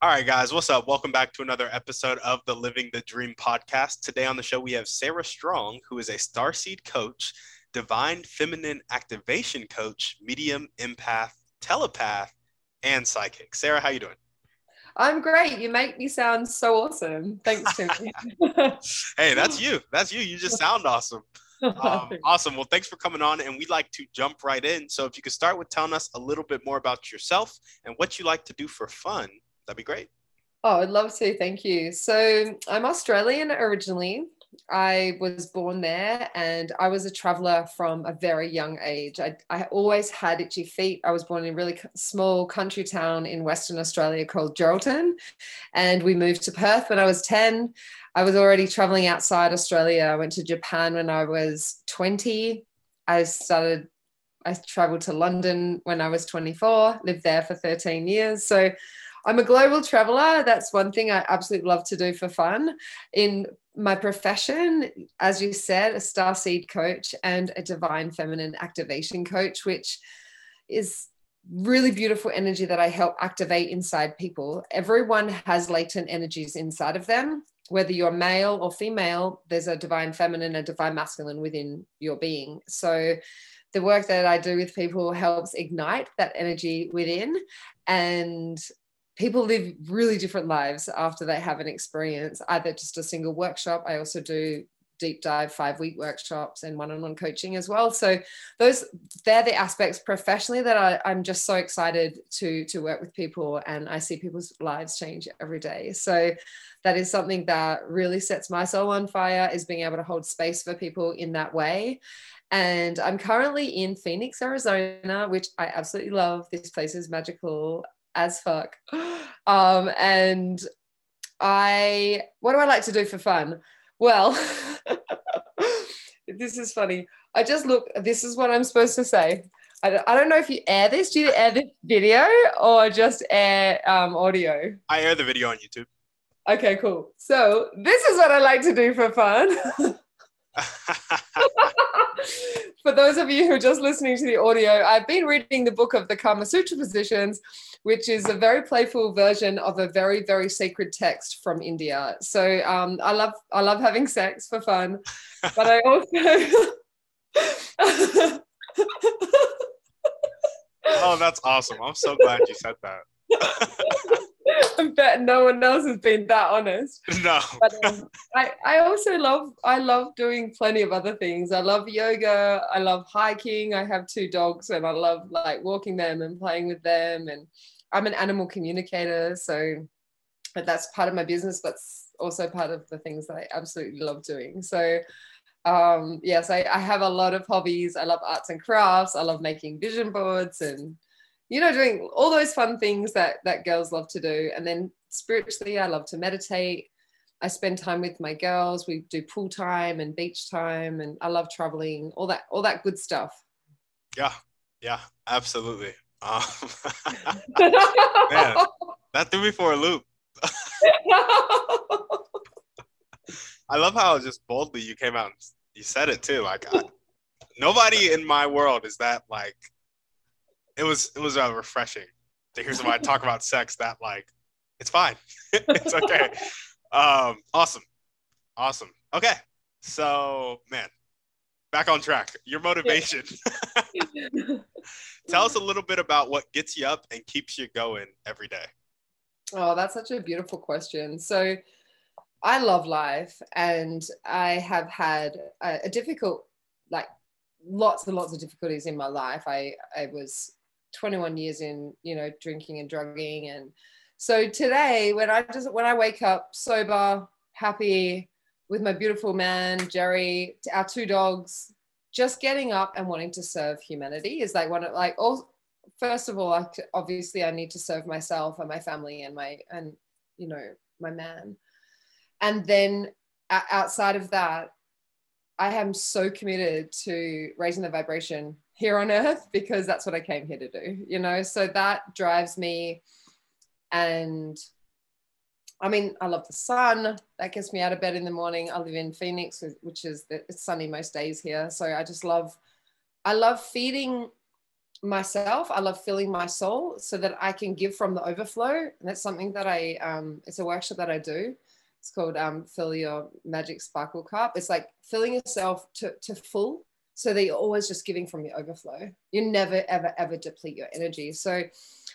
All right, guys, what's up? Welcome back to another episode of the Living the Dream podcast. Today on the show, we have Sarah Strong, who is a Starseed coach, divine feminine activation coach, medium empath, telepath, and psychic. Sarah, how you doing? I'm great. You make me sound so awesome. Thanks, Timmy. hey, that's you. That's you. You just sound awesome. Um, awesome. Well, thanks for coming on, and we'd like to jump right in. So, if you could start with telling us a little bit more about yourself and what you like to do for fun, that'd be great. Oh, I'd love to. Thank you. So I'm Australian originally. I was born there and I was a traveler from a very young age. I, I always had itchy feet. I was born in a really small country town in Western Australia called Geraldton. And we moved to Perth when I was 10. I was already traveling outside Australia. I went to Japan when I was 20. I started, I traveled to London when I was 24, lived there for 13 years. So I'm a global traveler. That's one thing I absolutely love to do for fun. In my profession, as you said, a star seed coach and a divine feminine activation coach, which is really beautiful energy that I help activate inside people. Everyone has latent energies inside of them. Whether you're male or female, there's a divine feminine, a divine masculine within your being. So the work that I do with people helps ignite that energy within and people live really different lives after they have an experience, either just a single workshop. I also do deep dive five week workshops and one-on-one coaching as well. So those they're the aspects professionally that I, i'm just so excited to to work with people and i see people's lives change every day. So that is something that really sets my soul on fire is being able to hold space for people in that way. And i'm currently in phoenix arizona which i absolutely love. This place is magical as fuck. Um, and I, what do I like to do for fun? Well, this is funny. I just look, this is what I'm supposed to say. I don't, I don't know if you air this. Do you air this video or just air um, audio? I air the video on YouTube. Okay, cool. So this is what I like to do for fun. for those of you who are just listening to the audio, I've been reading the book of the Kama Sutra positions, which is a very playful version of a very very sacred text from India. So um, I love I love having sex for fun, but I also. oh, that's awesome! I'm so glad you said that. I bet no one else has been that honest. No. But, um, I, I also love I love doing plenty of other things. I love yoga. I love hiking. I have two dogs and I love like walking them and playing with them. And I'm an animal communicator, so that's part of my business, but also part of the things that I absolutely love doing. So um, yes, I, I have a lot of hobbies. I love arts and crafts. I love making vision boards and you know doing all those fun things that that girls love to do. And then spiritually i love to meditate. I spend time with my girls. We do pool time and beach time and i love traveling all that all that good stuff. Yeah yeah absolutely. Um, man that threw me for a loop. I love how just boldly you came out and you said it too. Like I, nobody in my world is that like it was it was uh, refreshing to hear somebody talk about sex that like it's fine. It's okay. Um awesome. Awesome. Okay. So man back on track. Your motivation. Tell us a little bit about what gets you up and keeps you going every day. Oh that's such a beautiful question. So i love life and i have had a, a difficult like lots and lots of difficulties in my life. I i was 21 years in you know drinking and drugging. And so today when i just when i wake up sober happy with my beautiful man jerry our two dogs just getting up and wanting to serve humanity is like one of like all first of all, I, obviously, I need to serve myself and my family and my and you know my man, and then outside of that, I am so committed to raising the vibration here on earth because that's what I came here to do. You know, so that drives me, and I mean, I love the sun. That gets me out of bed in the morning. I live in Phoenix, which is it's sunny most days here. So I just love, I love feeding myself. I love filling my soul so that I can give from the overflow. And that's something that I, um, it's a workshop that I do. It's called um, Fill Your Magic Sparkle Cup. It's like filling yourself to, to full so that you're always just giving from your overflow. You never, ever, ever deplete your energy. So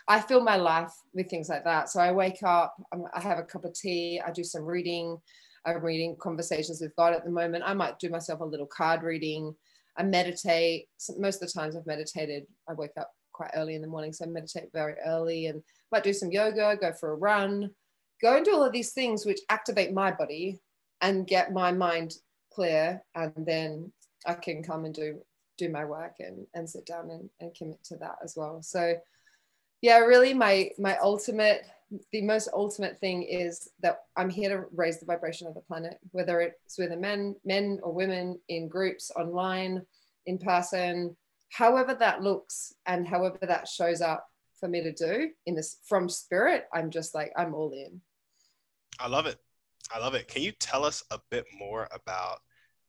I fill my life with things like that. So I wake up, um, I have a cup of tea, I do some reading. I'm reading Conversations with God at the moment. I might do myself a little card reading. I meditate. Most of the times I've meditated, I wake up quite early in the morning, so I meditate very early and might do some yoga, go for a run, go and do all of these things which activate my body and get my mind clear. And then I can come and do do my work and, and sit down and, and commit to that as well. So yeah really my my ultimate the most ultimate thing is that i'm here to raise the vibration of the planet whether it's with men men or women in groups online in person however that looks and however that shows up for me to do in this from spirit i'm just like i'm all in. I love it. I love it. Can you tell us a bit more about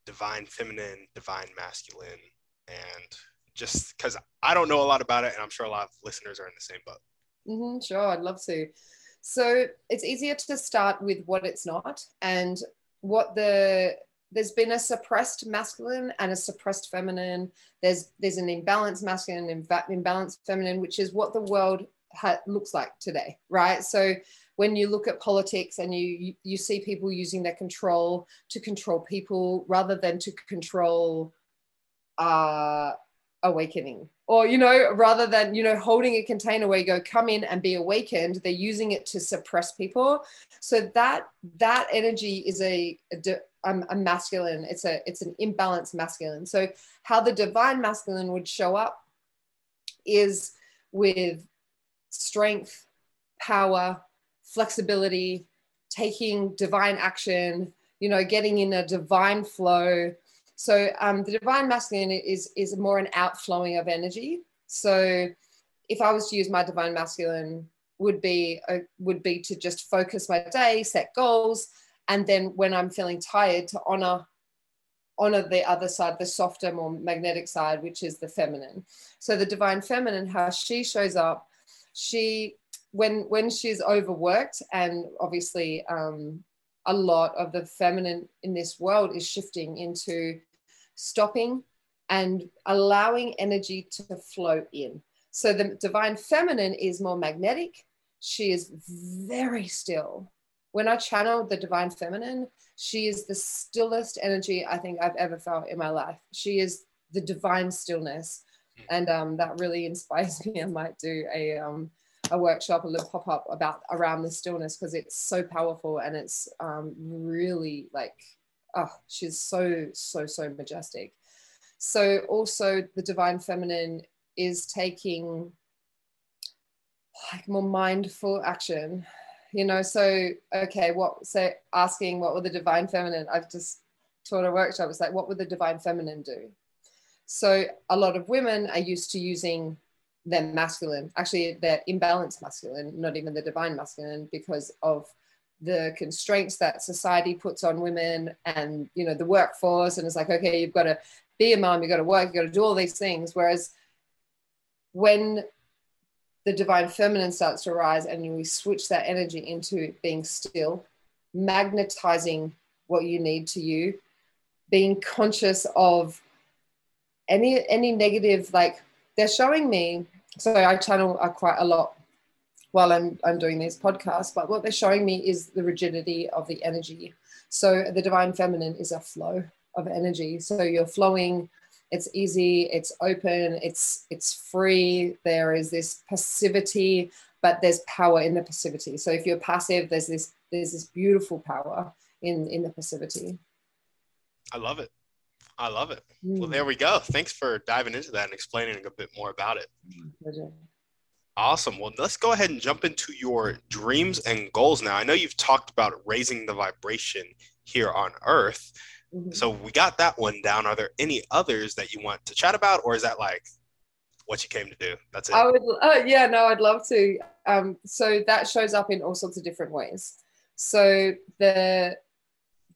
divine feminine divine masculine and just because I don't know a lot about it, and I'm sure a lot of listeners are in the same boat. Mm-hmm, sure, I'd love to. So it's easier to start with what it's not and what the there's been a suppressed masculine and a suppressed feminine. There's there's an imbalanced masculine and imbalanced feminine, which is what the world ha- looks like today, right? So when you look at politics and you you see people using their control to control people rather than to control uh, awakening. Or you know rather than you know holding a container where you go come in and be awakened they're using it to suppress people. So that that energy is a, a, um, a masculine it's a it's an imbalanced masculine. So how the divine masculine would show up is with strength power flexibility taking divine action you know getting in a divine flow so um, the divine masculine is is more an outflowing of energy. So if I was to use my divine masculine, would be a, would be to just focus my day, set goals, and then when I'm feeling tired, to honor honor the other side, the softer, more magnetic side, which is the feminine. So the divine feminine, how she shows up, she when when she's overworked and obviously um, a lot of the feminine in this world is shifting into stopping and allowing energy to flow in. So the divine feminine is more magnetic. She is very still. When I channel the divine feminine, she is the stillest energy I think I've ever felt in my life. She is the divine stillness. And um, that really inspires me. I might do a um, a workshop, a little pop up about around the stillness because it's so powerful and it's um, really like, oh, she's so, so, so majestic. So, also, the divine feminine is taking like more mindful action, you know. So, okay, what, so asking what would the divine feminine, I've just taught a workshop, it's like, what would the divine feminine do? So, a lot of women are used to using they're masculine. Actually, they're imbalanced masculine, not even the divine masculine, because of the constraints that society puts on women and you know the workforce. And it's like, okay, you've got to be a mom, you've got to work, you've got to do all these things. Whereas when the divine feminine starts to rise and we switch that energy into being still, magnetizing what you need to you, being conscious of any any negative like they're showing me so I channel uh, quite a lot while I'm, I'm doing these podcasts, but what they're showing me is the rigidity of the energy. So the divine feminine is a flow of energy. So you're flowing, it's easy, it's open, it's it's free. There is this passivity, but there's power in the passivity. So if you're passive, there's this there's this beautiful power in in the passivity. I love it. I love it. Mm. Well, there we go. Thanks for diving into that and explaining a bit more about it. Pleasure. Awesome. Well, let's go ahead and jump into your dreams and goals now. I know you've talked about raising the vibration here on Earth. Mm-hmm. So we got that one down. Are there any others that you want to chat about, or is that like what you came to do? That's it. I would, uh, yeah, no, I'd love to. Um, so that shows up in all sorts of different ways. So the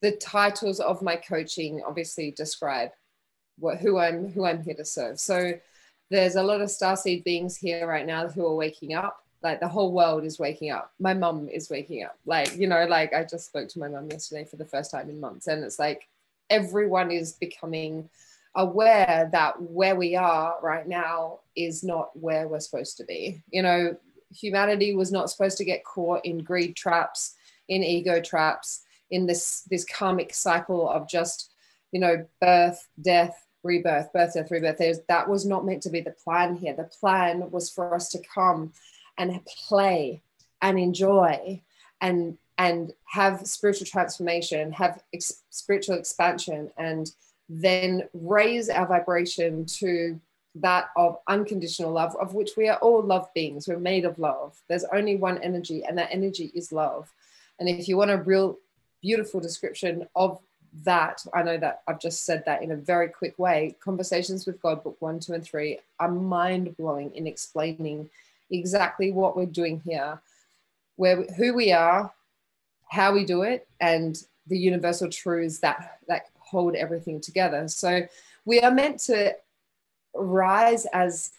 the titles of my coaching obviously describe what who I'm who I'm here to serve. So there's a lot of starseed beings here right now who are waking up. Like the whole world is waking up. My mum is waking up. Like, you know, like I just spoke to my mum yesterday for the first time in months. And it's like everyone is becoming aware that where we are right now is not where we're supposed to be. You know, humanity was not supposed to get caught in greed traps, in ego traps, in this this karmic cycle of just, you know, birth, death, rebirth, birth, death, rebirth. There's, that was not meant to be the plan here. The plan was for us to come and play and enjoy and and have spiritual transformation, have ex- spiritual expansion, and then raise our vibration to that of unconditional love, of which we are all love beings. We're made of love. There's only one energy, and that energy is love. And if you want a real beautiful description of that, I know that I've just said that in a very quick way. Conversations with God, book one, two, and three, are mind blowing in explaining exactly what we're doing here, where who we are, how we do it, and the universal truths that that hold everything together. So we are meant to rise as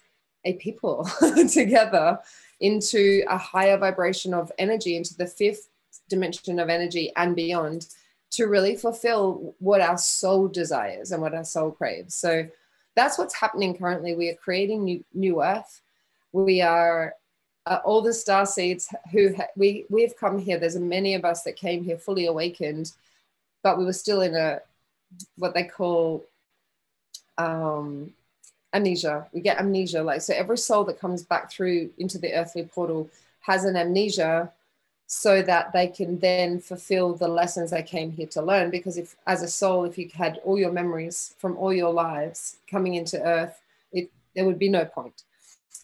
a people together into a higher vibration of energy, into the fifth dimension of energy and beyond to really fulfill what our soul desires and what our soul craves. So that's what's happening currently. We are creating new, new earth. We are uh, all the star seeds who ha- we we've come here. There's many of us that came here fully awakened, but we were still in a what they call um, amnesia. We get amnesia, like so. Every soul that comes back through into the earthly portal has an amnesia so that they can then fulfill the lessons they came here to learn. Because if, as a soul, if you had all your memories from all your lives coming into Earth, it there would be no point.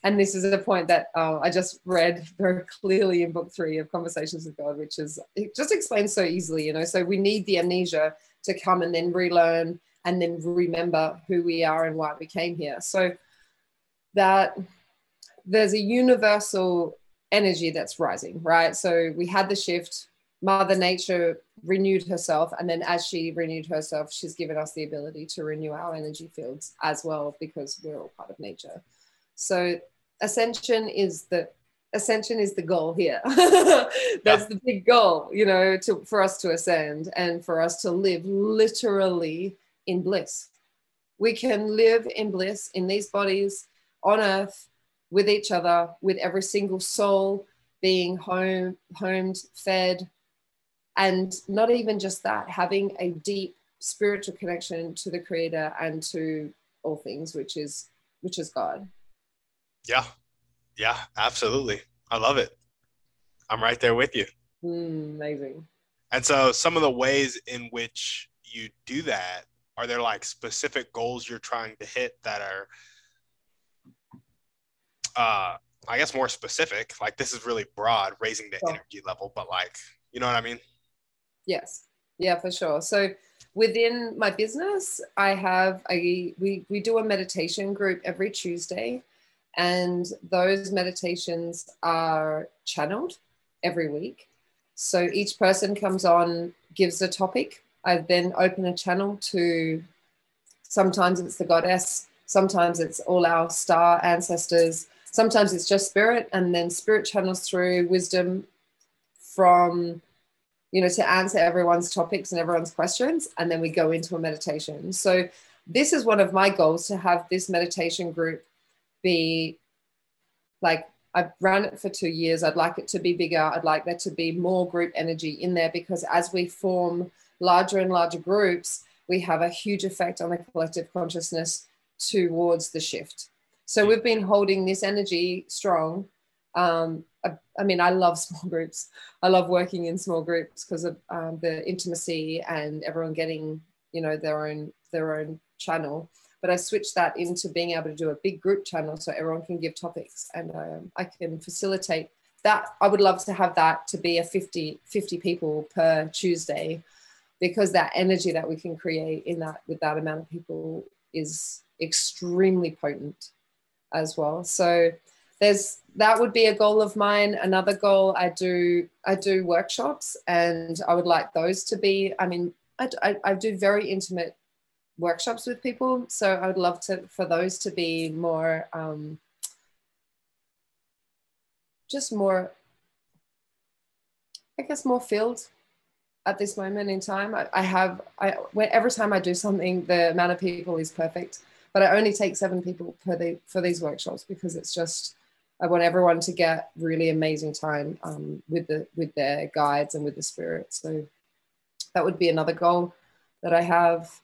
And this is a point that uh, I just read very clearly in book three of Conversations with God, which is it just explains so easily, you know. So we need the amnesia to come and then relearn and then remember who we are and why we came here. So that there's a universal energy that's rising, right? So we had the shift. Mother Nature renewed herself. And then as she renewed herself, she's given us the ability to renew our energy fields as well because we're all part of nature. So ascension is the ascension is the goal here. That's the big goal, you know, to for us to ascend and for us to live literally in bliss. We can live in bliss in these bodies on earth with each other, with every single soul being home, homed, fed, and not even just that, having a deep spiritual connection to the Creator and to all things, which is which is God. Yeah, yeah, absolutely. I love it. I'm right there with you. Mm, amazing. And so, some of the ways in which you do that are there like specific goals you're trying to hit that are uh, I guess more specific. Like this is really broad, raising the energy level, but like, you know what I mean? Yes. Yeah, for sure. So within my business, I have a we we do a meditation group every Tuesday, and those meditations are channeled every week. So each person comes on, gives a topic. I then open a channel to sometimes it's the goddess, sometimes it's all our star ancestors, sometimes it's just spirit and then spirit channels through wisdom from you know to answer everyone's topics and everyone's questions and then we go into a meditation so this is one of my goals to have this meditation group be like I've run it for two years. I'd like it to be bigger. I'd like there to be more group energy in there because as we form larger and larger groups, we have a huge effect on the collective consciousness towards the shift. So we've been holding this energy strong. Um, I, I, mean, I love small groups. I love working in small groups because of um, the intimacy and everyone getting, you know, their own their own channel. but I switched that into being able to do a big group channel so everyone can give topics and um, I can facilitate that. I would love to have that to be a 50, 50 people per Tuesday because that energy that we can create in that with that amount of people is extremely potent as well. So there's that would be a goal of mine. Another goal I do I do workshops and I would like those to be. I mean I, I, I do very intimate workshops with people, so I would love to for those to be more um, just more I guess more filled at this moment in time. I, I have I every time I do something, the amount of people is perfect but I only take seven people per the, for these workshops because it's just I want everyone to get really amazing time um, with the with their guides and with the spirit. So that would be another goal that I have.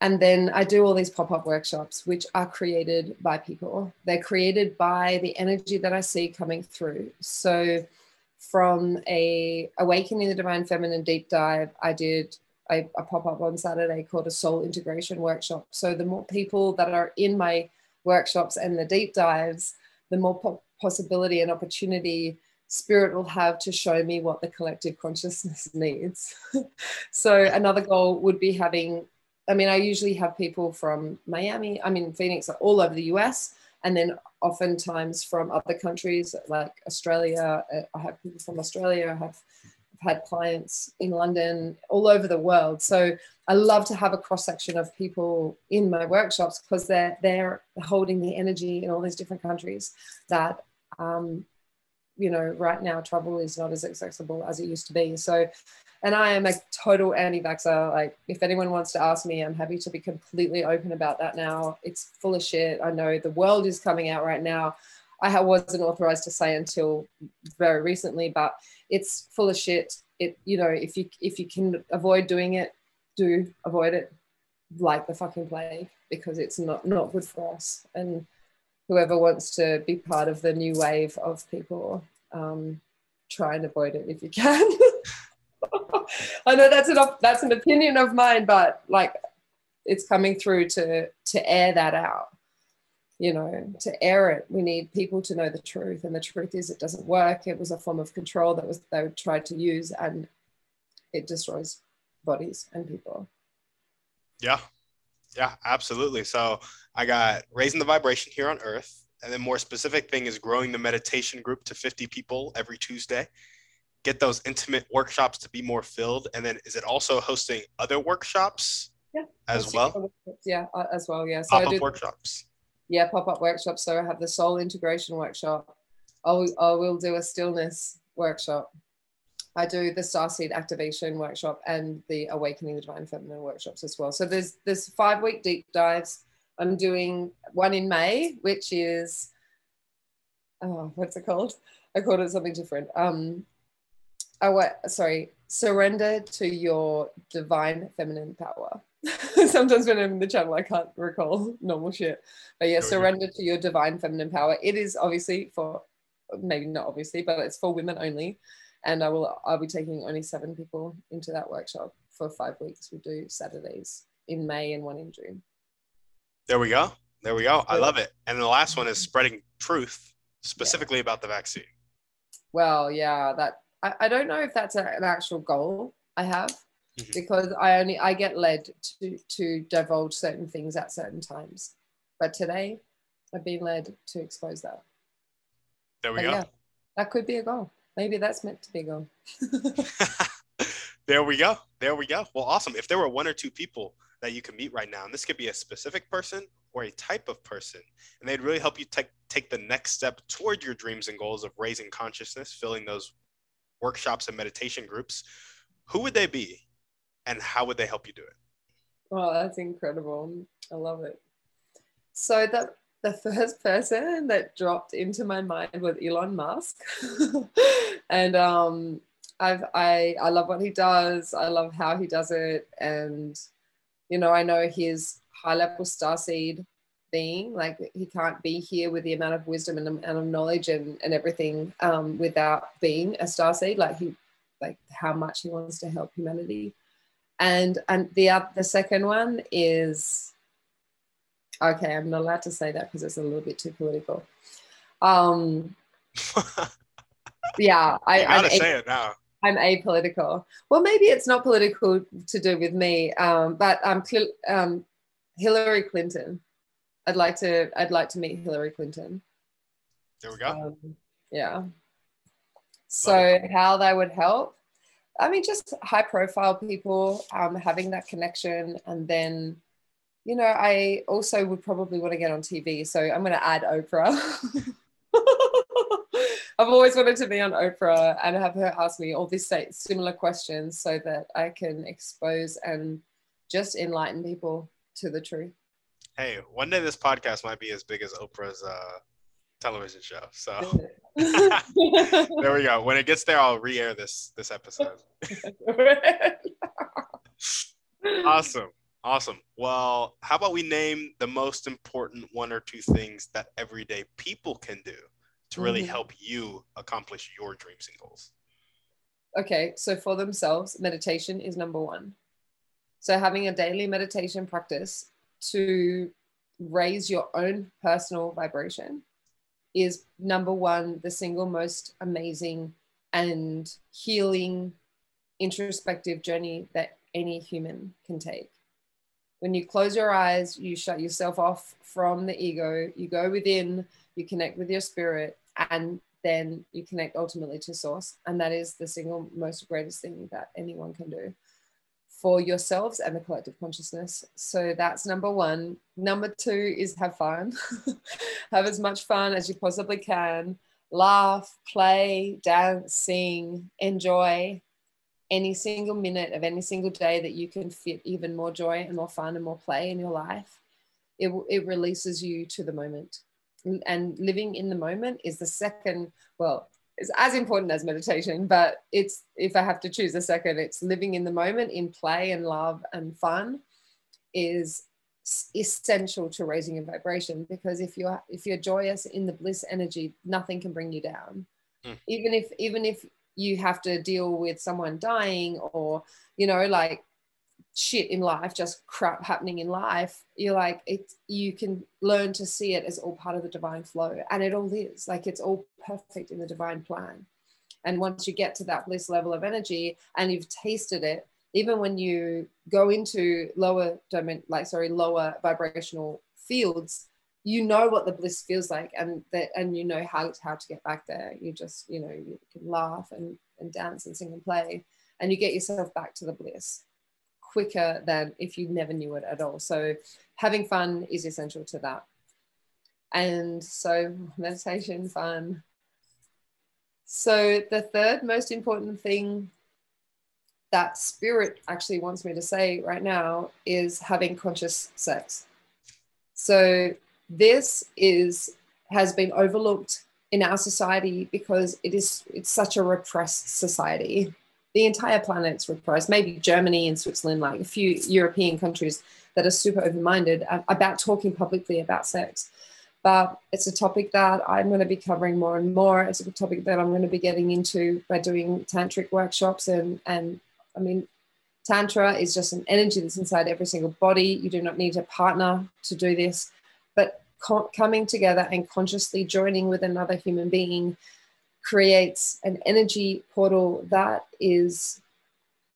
And then I do all these pop-up workshops, which are created by people. They're created by the energy that I see coming through. So from a awakening the divine feminine deep dive, I did a pop up on Saturday called a soul integration workshop. So the more people that are in my workshops and the deep dives, the more po- possibility and opportunity spirit will have to show me what the collective consciousness needs. so another goal would be having I mean I usually have people from Miami, I mean Phoenix all over the US and then oftentimes from other countries like Australia uh, I have people from Australia I have had clients in London, all over the world. So I love to have a cross section of people in my workshops because they're they're holding the energy in all these different countries that um, you know right now travel is not as accessible as it used to be. So and I am a total anti-vaxxer. Like if anyone wants to ask me, I'm happy to be completely open about that now. It's full of shit. I know the world is coming out right now. I wasn't authorized to say until very recently, but it's full of shit. It you know if you if you can avoid doing it, do avoid it like the fucking plague because it's not not good for us. And whoever wants to be part of the new wave of people, um, try and avoid it if you can. I know that's an that's an opinion of mine, but like it's coming through to to air that out you know, to air it, we need people to know the truth. And the truth is, it doesn't work. It was a form of control that was they tried to use, and it destroys bodies and people. Yeah, yeah, absolutely. So I got raising the vibration here on Earth, and then more specific thing is growing the meditation group to 50 people every Tuesday. Get those intimate workshops to be more filled, and then is it also hosting other workshops? Yeah, as well. Yeah, uh, as well. Yeah, so Pop-up workshops yeah pop-up workshop. So i have the soul integration workshop. I'll, i will do a stillness workshop. I do the starseed activation workshop and the awakening the divine feminine workshops as well. So there's there's five week deep dives. I'm doing one in may which is oh what's it called? I called it something different. Um oh what sorry surrender to your divine feminine power Sometimes when I'm in the channel, I can't recall normal shit. But yeah, surrender to your divine feminine power. It is obviously for maybe not obviously, but it's for women only. And I will I'll be taking only seven people into that workshop for five weeks. We do Saturdays in May and one in June. There we go. There we go. I love it. And the last one is mm-hmm. spreading truth specifically yeah. about the vaccine. Well, yeah, that I, I don't know if that's a, an actual goal I have mm-hmm. because I only I get led to to divulge certain things at certain times. But today, I've been led to expose that. There we but go. Yeah, that could be a goal. Maybe that's meant to be a goal. there we go. There we go. Well, awesome. If there were one or two people that you could meet right now, and this could be a specific person or a type of person, and they'd really help you take take the next step toward your dreams and goals of raising consciousness, filling those workshops and meditation groups, who would they be? And how would they help you do it? Oh, that's incredible. I love it. So the the first person that dropped into my mind was Elon Musk. and um I've I I love what he does. I love how he does it. And you know, I know his high level star seed being like he can't be here with the amount of wisdom and amount of knowledge and, and everything um, without being a star seed like he like how much he wants to help humanity and and the the second one is Okay, I'm not allowed to say that because it's a little bit too political. Um, yeah, I, you gotta I'm, say it now. I'm apolitical. Well, maybe it's not political to do with me, um, but um, Cl- um, Hillary Clinton. I'd like to. I'd like to meet Hillary Clinton. There we go. Um, yeah. So how they would help? I mean, just high profile people um, having that connection, and then, you know, I also would probably want to get on TV. So I'm going to add Oprah. I've always wanted to be on Oprah and have her ask me all these similar questions so that I can expose and just enlighten people to the truth. Hey, one day this podcast might be as big as Oprah's uh, television show. So there we go. When it gets there, I'll re-air this this episode. awesome. Awesome. Well, how about we name the most important one or two things that everyday people can do to really mm-hmm. help you accomplish your dreams and goals? Okay, so for themselves, meditation is number one. So having a daily meditation practice to raise your own personal vibration is number one, the single most amazing and healing introspective journey that any human can take. When you close your eyes, you shut yourself off from the ego, you go within, you connect with your spirit, and then you connect ultimately to source. And that is the single most greatest thing that anyone can do for yourselves and the collective consciousness. So that's number one. Number two is have fun. have as much fun as you possibly can. Laugh, play, dance, sing, enjoy any single minute of any single day that you can fit even more joy and more fun and more play in your life. It, it releases you to the moment. And living in the moment is the second, well, is as important as meditation, but it's if I have to choose a second, it's living in the moment in play and love and fun is essential to raising your vibration because if you're if you're joyous in the bliss energy, nothing can bring you down. Mm. Even if even if you have to deal with someone dying or you know like shit in life, just crap happening in life, you're like, it, you can learn to see it as all part of the divine flow. And it all is like it's all perfect in the divine plan. And once you get to that bliss level of energy and you've tasted it, even when you go into lower dimension, like sorry, lower vibrational fields, you know what the bliss feels like and that and you know how, how to get back there. You just, you know, you can laugh and, and dance and sing and play and you get yourself back to the bliss quicker than if you never knew it at all. So having fun is essential to that. And so meditation, fun. So the third most important thing that spirit actually wants me to say right now is having conscious sex. So this is has been overlooked in our society because it is it's such a repressed society the entire planet's repressed. Maybe Germany and Switzerland, like a few European countries that are super open-minded um, about talking publicly about sex. But it's a topic that I'm going to be covering more and more. It's a topic that I'm going to be getting into by doing tantric workshops and and I mean, tantra is just an energy that's inside every single body. You do not need a partner to do this, but co- coming together and consciously joining with another human being creates an energy portal that is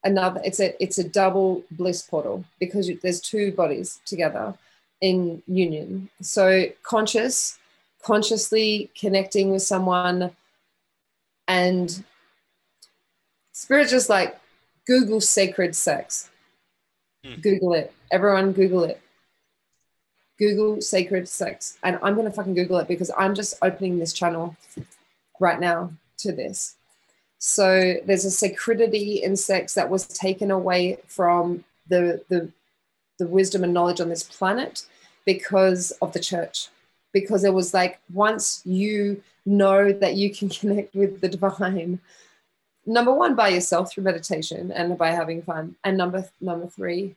another it's a it's a double bliss portal because there's two bodies together in union. So conscious consciously connecting with someone and spirit just like google sacred sex. Hmm. google it. Everyone google it. Google sacred sex. And i'm going to fucking google it because i'm just opening this channel right now to this. So there's a sacredity in sex that was taken away from the, the, the wisdom and knowledge on this planet because of the church. Because it was like once you know that you can connect with the divine, number one, by yourself through meditation and by having fun. And number number three,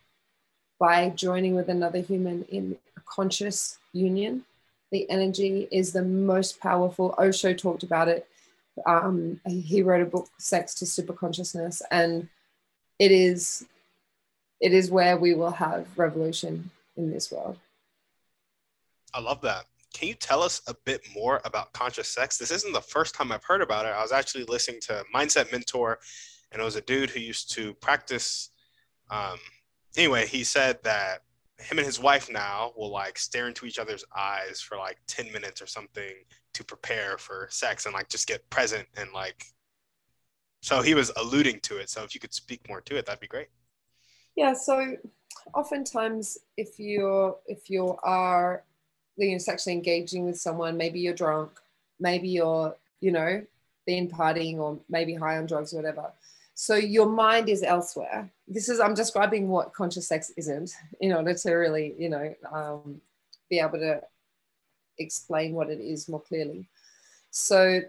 by joining with another human in a conscious union the energy is the most powerful. Osho talked about it. Um, he wrote a book, Sex to Super Consciousness, and it is it is where we will have revolution in this world. I love that. Can you tell us a bit more about conscious sex? This isn't the first time I've heard about it. I was actually listening to Mindset Mentor, and it was a dude who used to practice. Um, anyway, he said that him and his wife now will like stare into each other's eyes for like 10 minutes or something to prepare for sex and like just get present and like so he was alluding to it. So if you could speak more to it that'd be great. Yeah so oftentimes if you're if you are you know sexually engaging with someone maybe you're drunk maybe you're you know being partying or maybe high on drugs or whatever so your mind is elsewhere. This is i'm describing what conscious sex isn't in order to really you know um, be able to explain what it is more clearly. So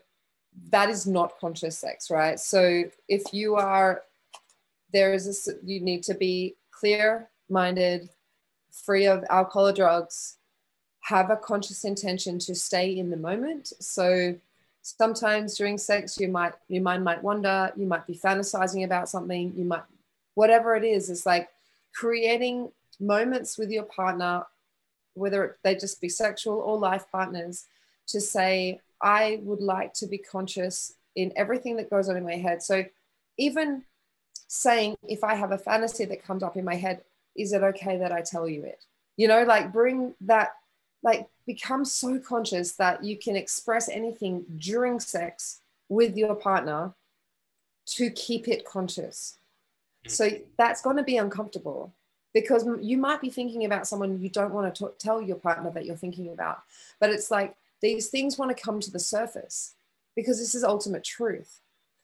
that is not conscious sex right? So if you are there is a you need to be clear minded free of alcohol or drugs have a conscious intention to stay in the moment. So sometimes during sex you might your mind might wander you might be fantasizing about something you might whatever it is it's like creating moments with your partner whether they just be sexual or life partners to say i would like to be conscious in everything that goes on in my head. So even saying if i have a fantasy that comes up in my head is it okay that i tell you it? You know like bring that like become so conscious that you can express anything during sex with your partner to keep it conscious. Hmm. So that's going to be uncomfortable because you might be thinking about someone you don't want to tell your partner that you're thinking about. But it's like these things want to come to the surface because this is ultimate truth.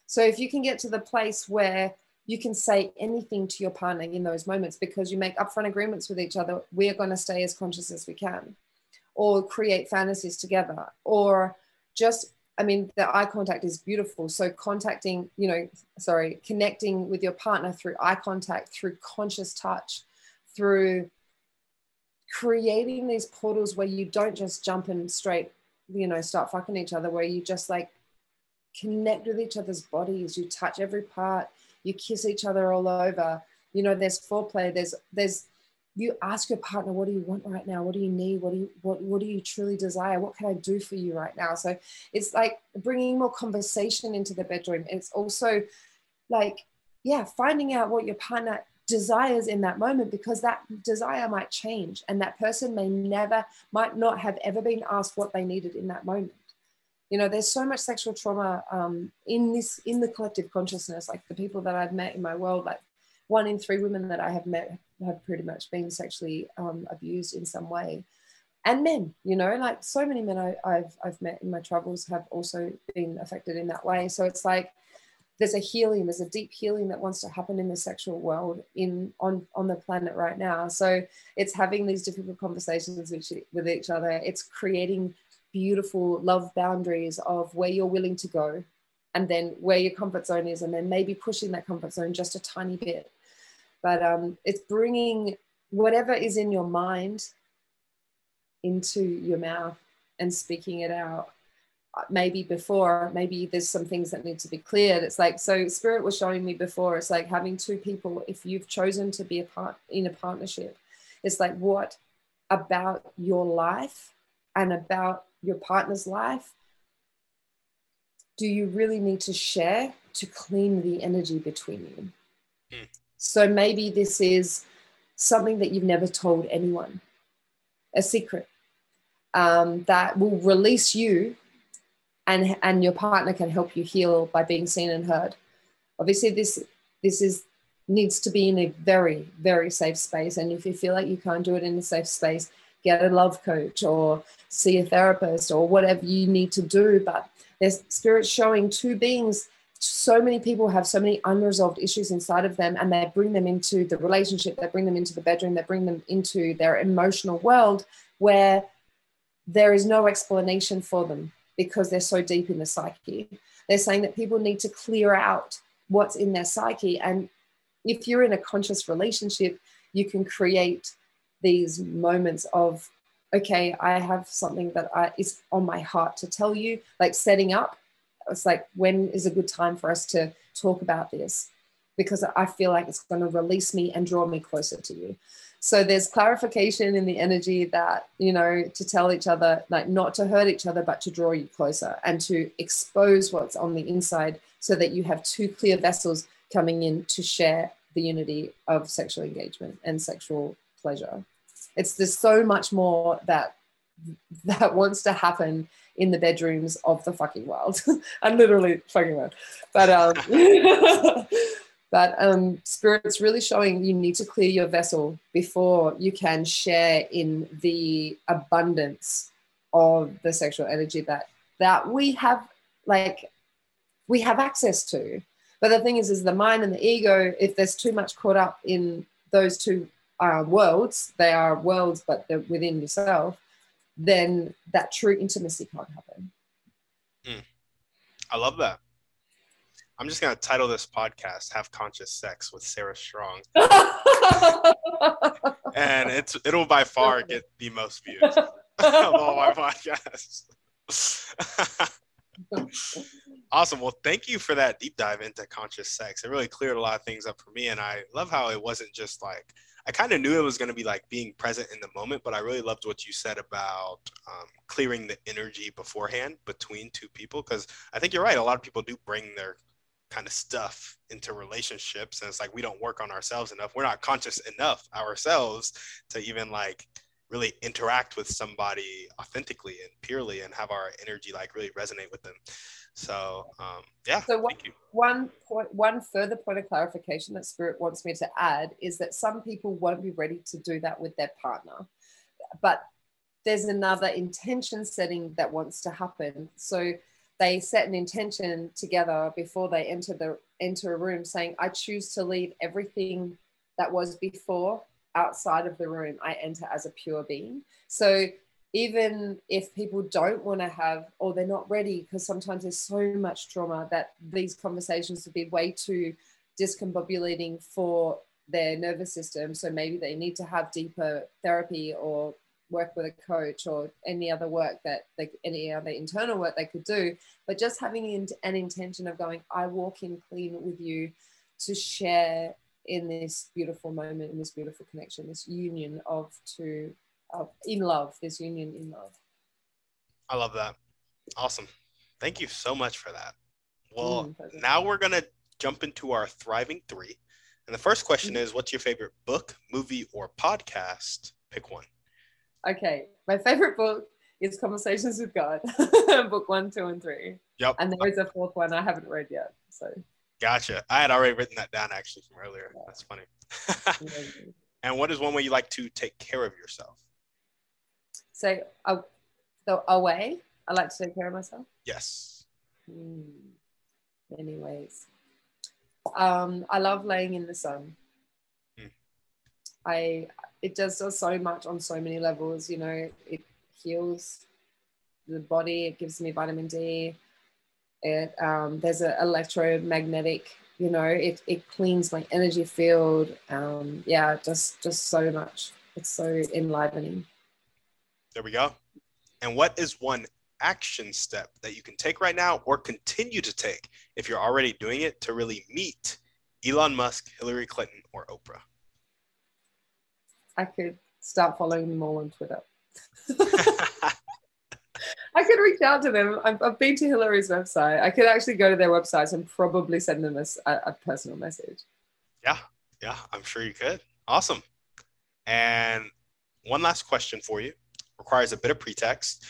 So if you can get to the place where you can say anything to your partner in those moments because you make upfront agreements with each other, we're going to stay as conscious as we can or create fantasies together or just I mean, the eye contact is beautiful. So, contacting, you know, sorry, connecting with your partner through eye contact, through conscious touch, through creating these portals where you don't just jump in straight, you know, start fucking each other, where you just like connect with each other's bodies, you touch every part, you kiss each other all over. You know, there's foreplay, there's, there's, you ask your partner what do you want right now? What do you need? What do you what, what do you truly desire? What can i do for you right now? So it's like bringing more conversation into the bedroom. It's also like yeah finding out what your partner desires in that moment because that desire might change and that person may never might not have ever been asked what they needed in that moment. You know there's so much sexual trauma um, in this in the collective consciousness like the people that i've met in my world like one in three women that i have met have pretty much been sexually um, abused in some way. And men you know like so many men I, have I've met in my travels have also been affected in that way. So it's like there's a healing there's a deep healing that wants to happen in the sexual world in on on the planet right now. So it's having these difficult conversations with, with each other. It's creating beautiful love boundaries of where you're willing to go and then where your comfort zone is and then maybe pushing that comfort zone just a tiny bit but um, it's bringing whatever is in your mind into your mouth and speaking it out. Uh, maybe before maybe there's some things that need to be cleared. It's like so spirit was showing me before it's like having two people if you've chosen to be a part in a partnership it's like what about your life and about your partner's life do you really need to share to clean the energy between you? Mm. So maybe this is something that you've never told anyone, a secret um, that will release you and, and your partner can help you heal by being seen and heard. Obviously, this, this is needs to be in a very, very safe space. And if you feel like you can't do it in a safe space, get a love coach or see a therapist or whatever you need to do. But there's spirit showing two beings so many people have so many unresolved issues inside of them and they bring them into the relationship they bring them into the bedroom they bring them into their emotional world where there is no explanation for them because they're so deep in the psyche. They're saying that people need to clear out what's in their psyche and if you're in a conscious relationship you can create these moments of okay i have something that I, is on my heart to tell you like setting up it's like when is a good time for us to talk about this because i feel like it's going to release me and draw me closer to you So there's clarification in the energy that, you know, to tell each other, like not to hurt each other, but to draw you closer and to expose what's on the inside so that you have two clear vessels coming in to share the unity of sexual engagement and sexual pleasure. It's there's so much more that that wants to happen in the bedrooms of the fucking world. I'm literally fucking world. But um but um spirit's really showing you need to clear your vessel before you can share in the abundance of the sexual energy that that we have like we have access to. But the thing is, is the mind and the ego, if there's too much caught up in those two uh, worlds, they are worlds, but they're within yourself, then that true intimacy can't happen. Mm. I love that. I'm just gonna title this podcast "Have Conscious Sex with Sarah Strong," and it's it'll by far get the most views of all my podcasts. awesome. Well, thank you for that deep dive into conscious sex. It really cleared a lot of things up for me, and I love how it wasn't just like I kind of knew it was going to be like being present in the moment, but I really loved what you said about um, clearing the energy beforehand between two people. Because I think you're right. A lot of people do bring their kind of stuff into relationships, and it's like we don't work on ourselves enough. We're not conscious enough ourselves to even like really interact with somebody authentically and purely and have our energy like really resonate with them. So um, yeah, so one, one point, one further point of clarification that Spirit wants me to add is that some people won't be ready to do that with their partner, but there's another intention setting that wants to happen. So they set an intention together before they enter the enter a room, saying, "I choose to leave everything that was before outside of the room. I enter as a pure being." So even if people don't want to have or they're not ready because sometimes there's so much trauma that these conversations would be way too discombobulating for their nervous system. So maybe they need to have deeper therapy or work with a coach or any other work that they, any other internal work they could do. But just having an intention of going i walk in clean with you to share in this beautiful moment in this beautiful connection this union of two of in love, this union in love. I love that. Awesome. Thank you so much for that. Well, mm, now we're going to jump into our thriving three. And the first question mm-hmm. is what's your favorite book, movie, or podcast? Pick one. Okay. My favorite book is Conversations with God, book one, two, and three. Yep. And there is a fourth one I haven't read yet. So. Gotcha. I had already written that down actually from earlier. Yeah. That's funny. and what is one way you like to take care of yourself? So, uh, so away, I like to take care of myself. Yes. Hmm. Many ways. Um, I love laying in the sun. Hmm. I it does, does so much on so many levels. You know, it heals the body. It gives me vitamin D. It um, there's an electromagnetic. You know, it it cleans my energy field. Um, yeah, just just so much. It's so enlivening. There we go. And what is one action step that you can take right now or continue to take if you're already doing it to really meet Elon Musk, Hillary Clinton, or Oprah? I could start following them all on Twitter. I could reach out to them. I've, I've, been to Hillary's website. I could actually go to their websites and probably send them a, a personal message. Yeah, yeah, I'm sure you could. Awesome. And one last question for you requires a bit of pretext.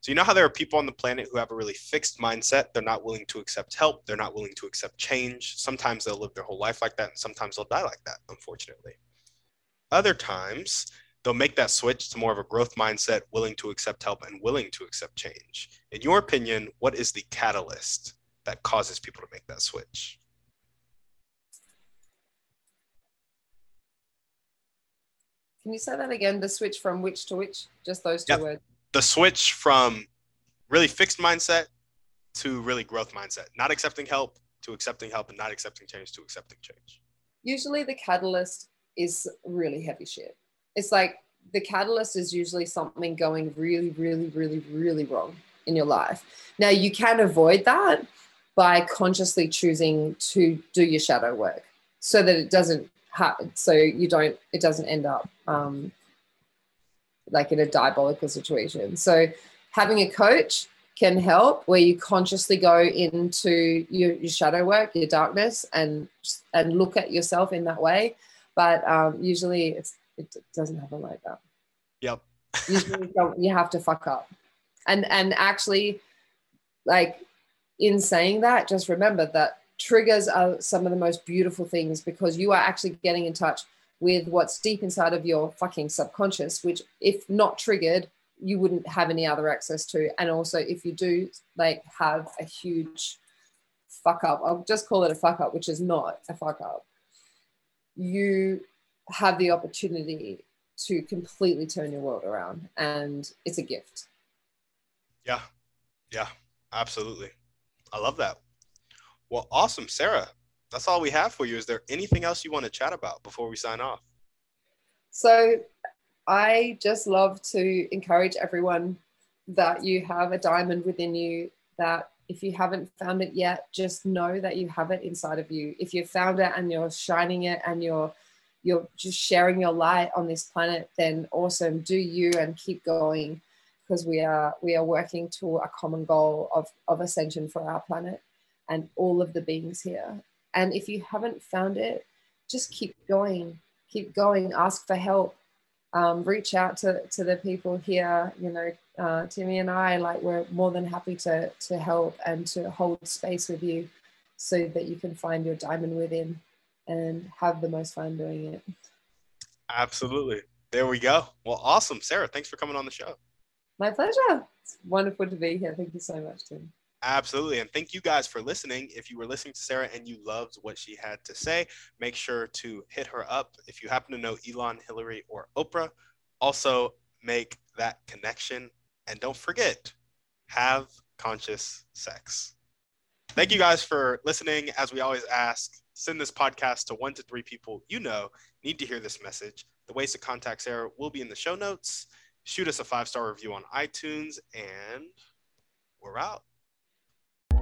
So, you know how there are people on the planet who have a really fixed mindset? They're not willing to accept help. They're not willing to accept change. Sometimes they'll live their whole life like that, and sometimes they'll die like that, unfortunately. Other times, they'll make that switch to more of a growth mindset, willing to accept help and willing to accept change. In your opinion, what is the catalyst that causes people to make that switch? Can you say that again? The switch from which to which? Just those two words. The switch from really fixed mindset to really growth mindset. Not accepting help to accepting help and not accepting change to accepting change. Usually the catalyst is really heavy shit. It's like the catalyst is usually something going really, really, really, really wrong in your life. Now you can avoid that by consciously choosing to do your shadow work so that it doesn't ha- so you don't it doesn't end up um, like in a diabolical situation. So having a coach can help where you consciously go into your, your shadow work, your darkness, and and look at yourself in that way. But um, usually it's it doesn't happen like that. Yep. usually you have to fuck up, and and actually, like in saying that, just remember that triggers are some of the most beautiful things because you are actually getting in touch with what's deep inside of your fucking subconscious, which, if not triggered, you wouldn't have any other access to. And also, if you do like have a huge fuck up, I'll just call it a fuck up, which is not a fuck up, you have the opportunity to completely turn your world around. And it's a gift. Yeah. Yeah. Absolutely. I love that. Well, awesome. Sarah, that's all we have for you. Is there anything else you want to chat about before we sign off? So, I just love to encourage everyone that you have a diamond within you that if you haven't found it yet, just know that you have it inside of you. If you've found it and you're shining it and you're you're just sharing your light on this planet, then awesome. Do you and keep going because we are we are working to a common goal of, of ascension for our planet and all of the beings here. And if you haven't found it, just keep going, keep going, ask for help, um, reach out to, to the people here. You know, uh, Timmy and I, like, we're more than happy to, to help and to hold space with you so that you can find your diamond within and have the most fun doing it. Absolutely. There we go. Well, awesome. Sarah, thanks for coming on the show. My pleasure. It's wonderful to be here. Thank you so much, Tim. Absolutely. And thank you guys for listening. If you were listening to Sarah and you loved what she had to say, make sure to hit her up. If you happen to know Elon, Hillary, or Oprah, also make that connection. And don't forget, have conscious sex. Thank you guys for listening. As we always ask, send this podcast to one to three people you know need to hear this message. The ways to contact Sarah will be in the show notes. Shoot us a five star review on iTunes, and we're out.